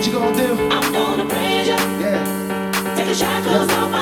What you gonna do? I'm gonna praise you. Yeah. Take a shot, cause yeah. I'm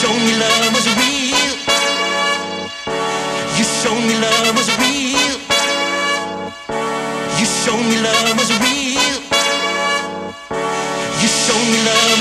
showed me love was real. You showed me love was real. You showed me love was real. You showed me love.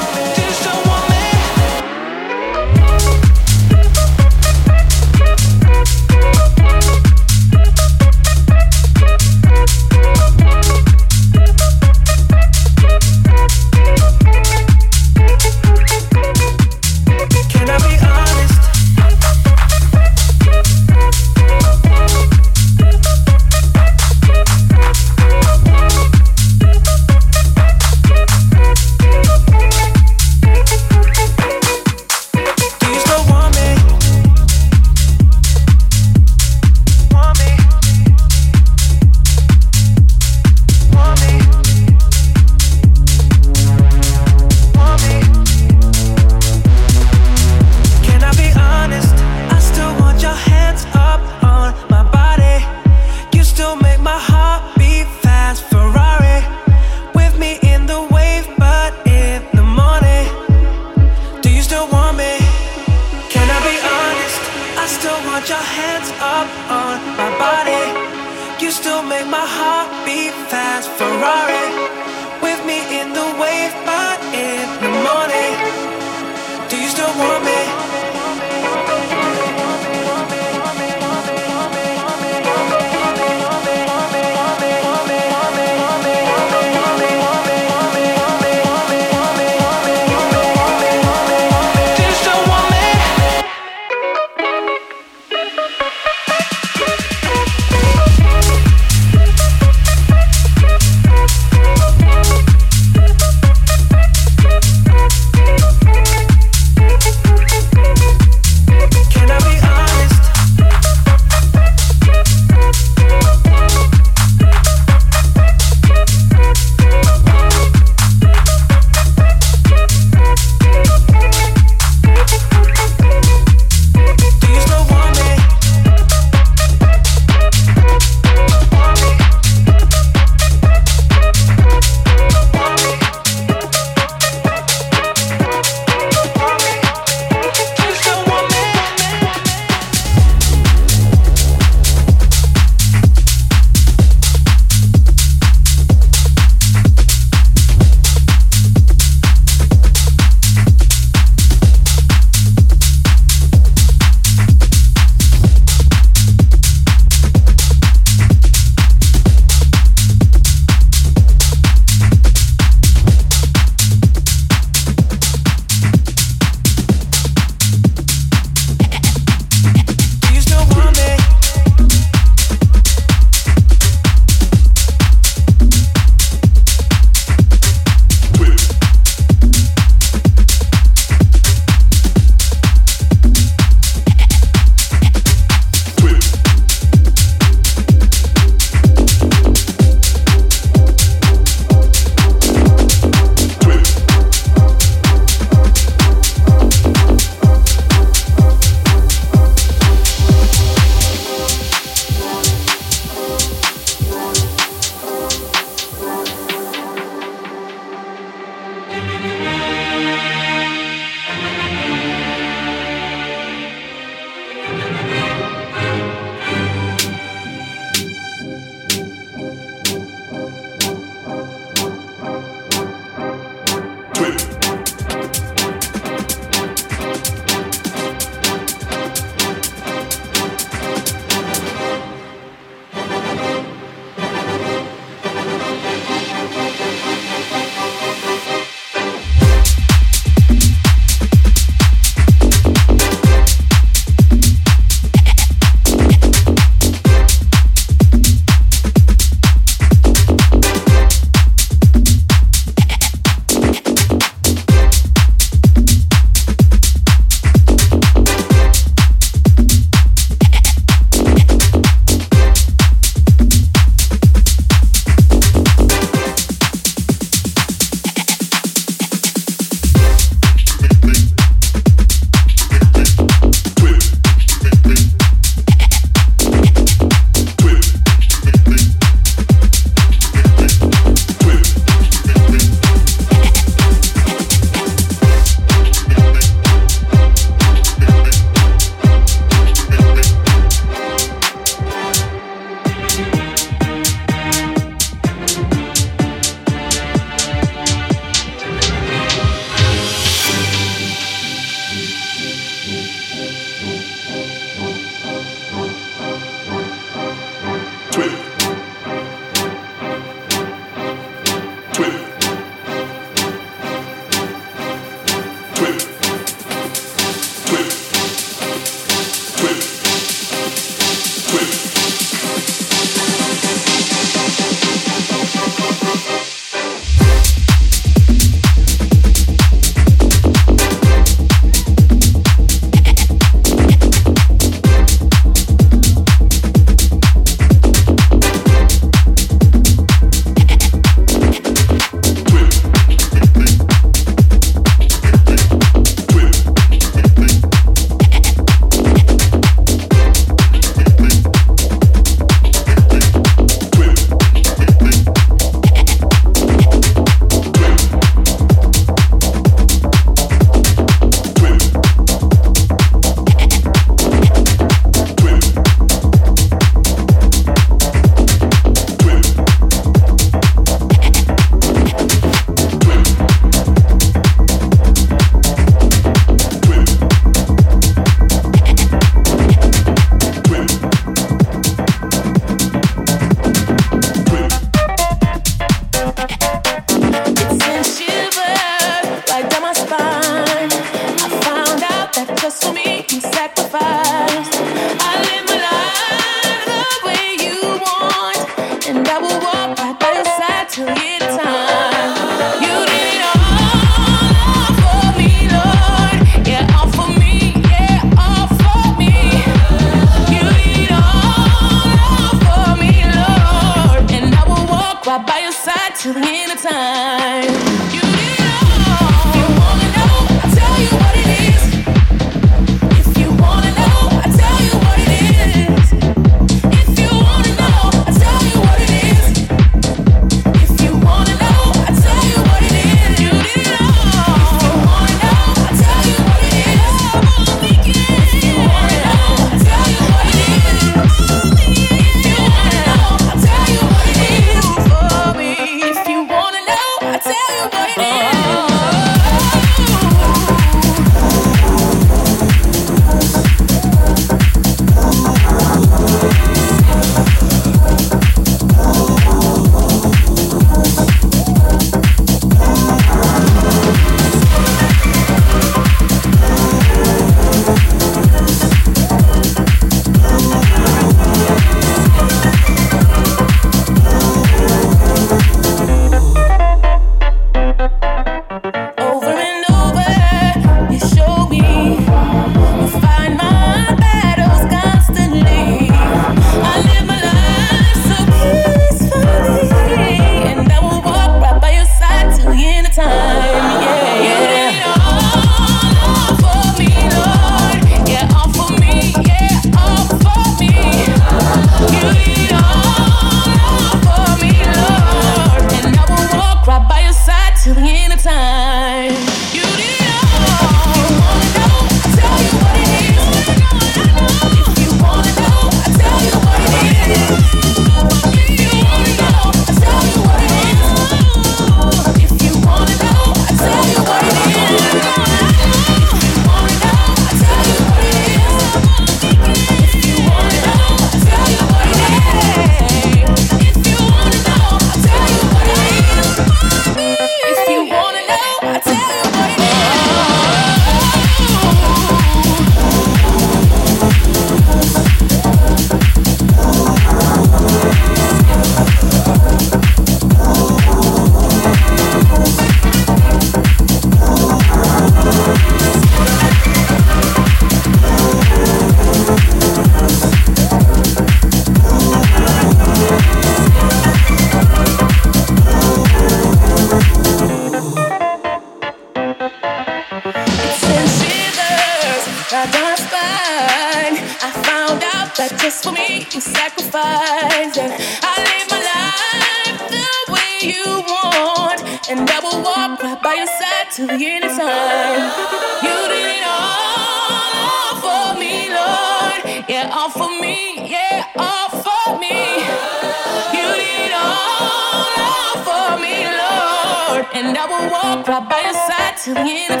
Your side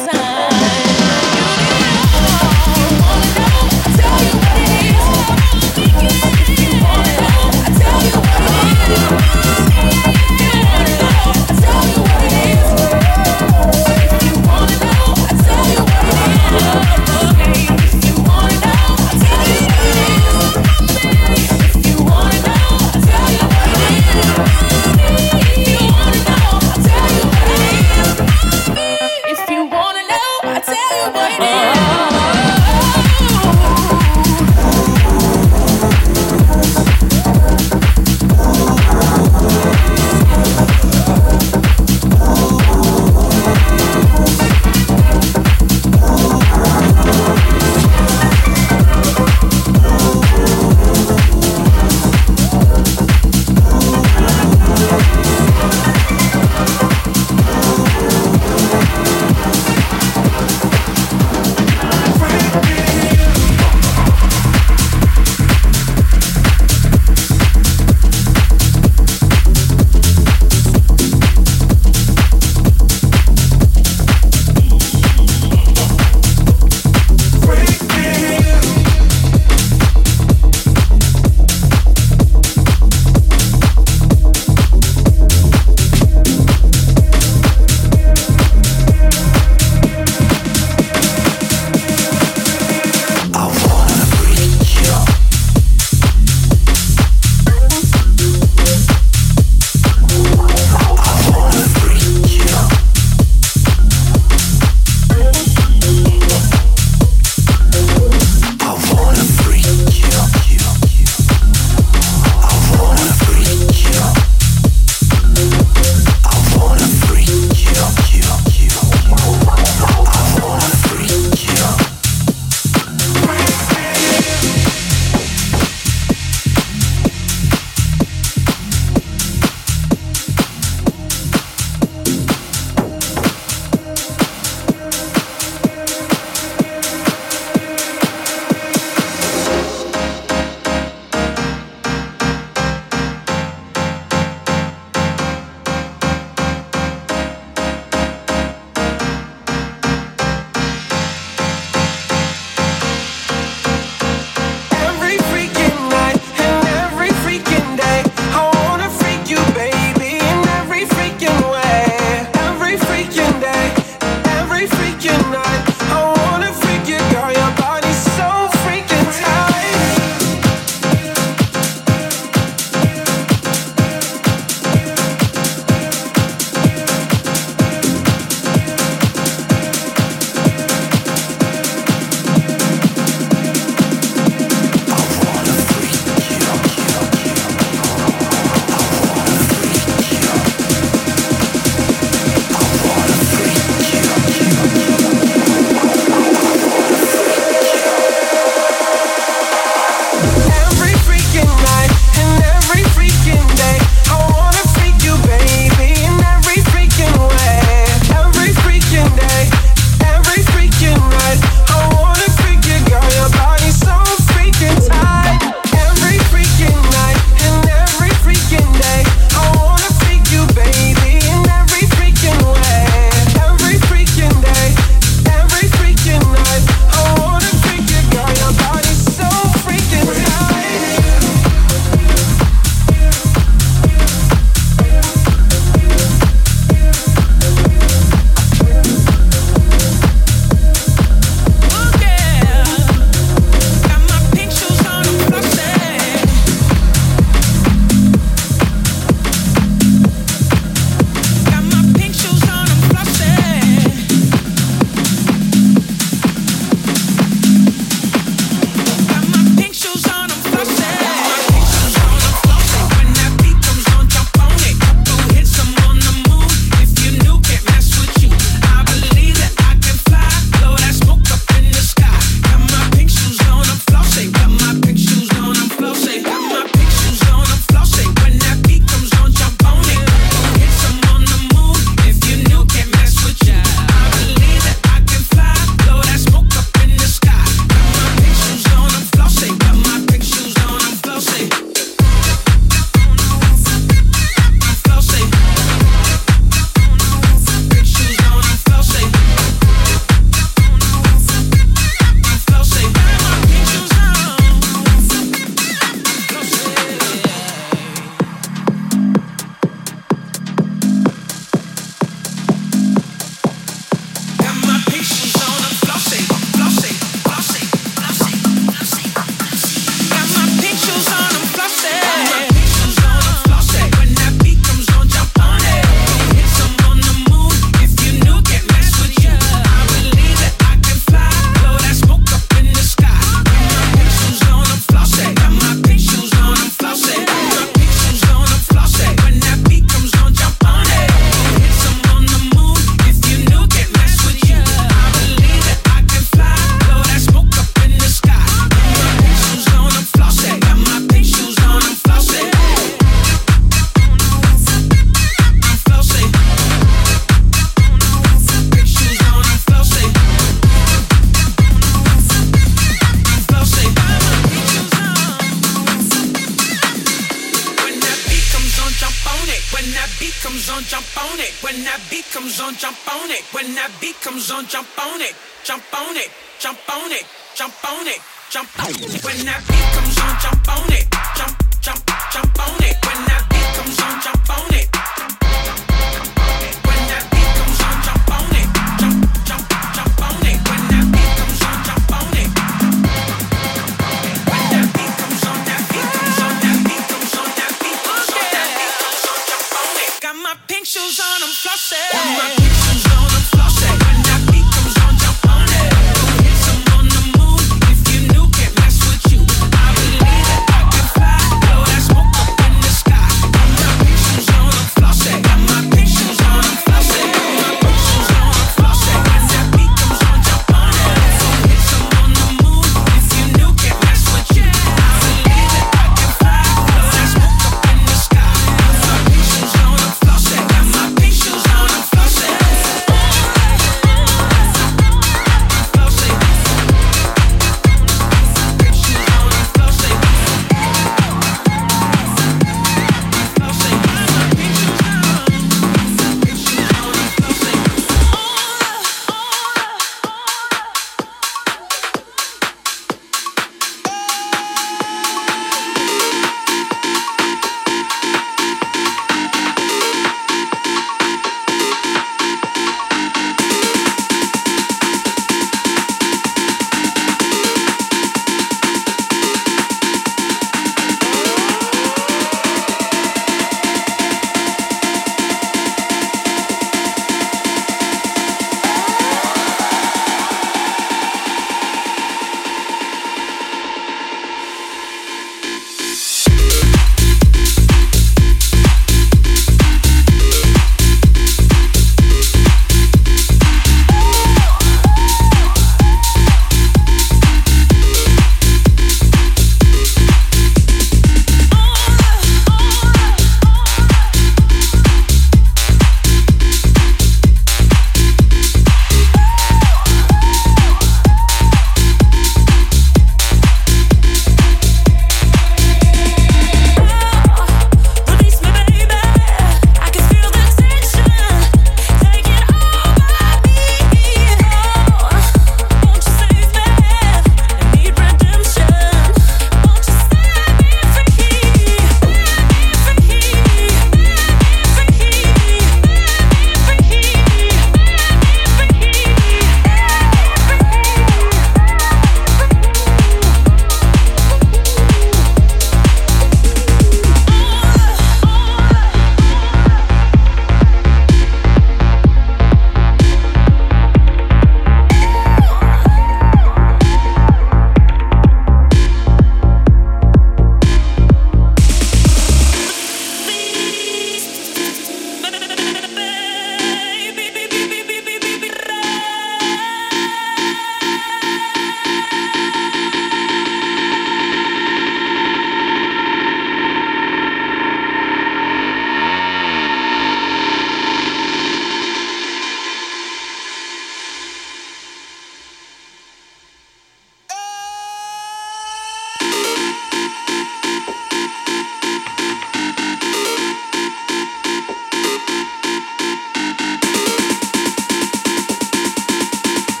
jump on it. When that beat comes on, jump on it, jump on it, jump on it, jump on it, jump on it. When that beat comes on, jump on it, jump, jump, jump on it.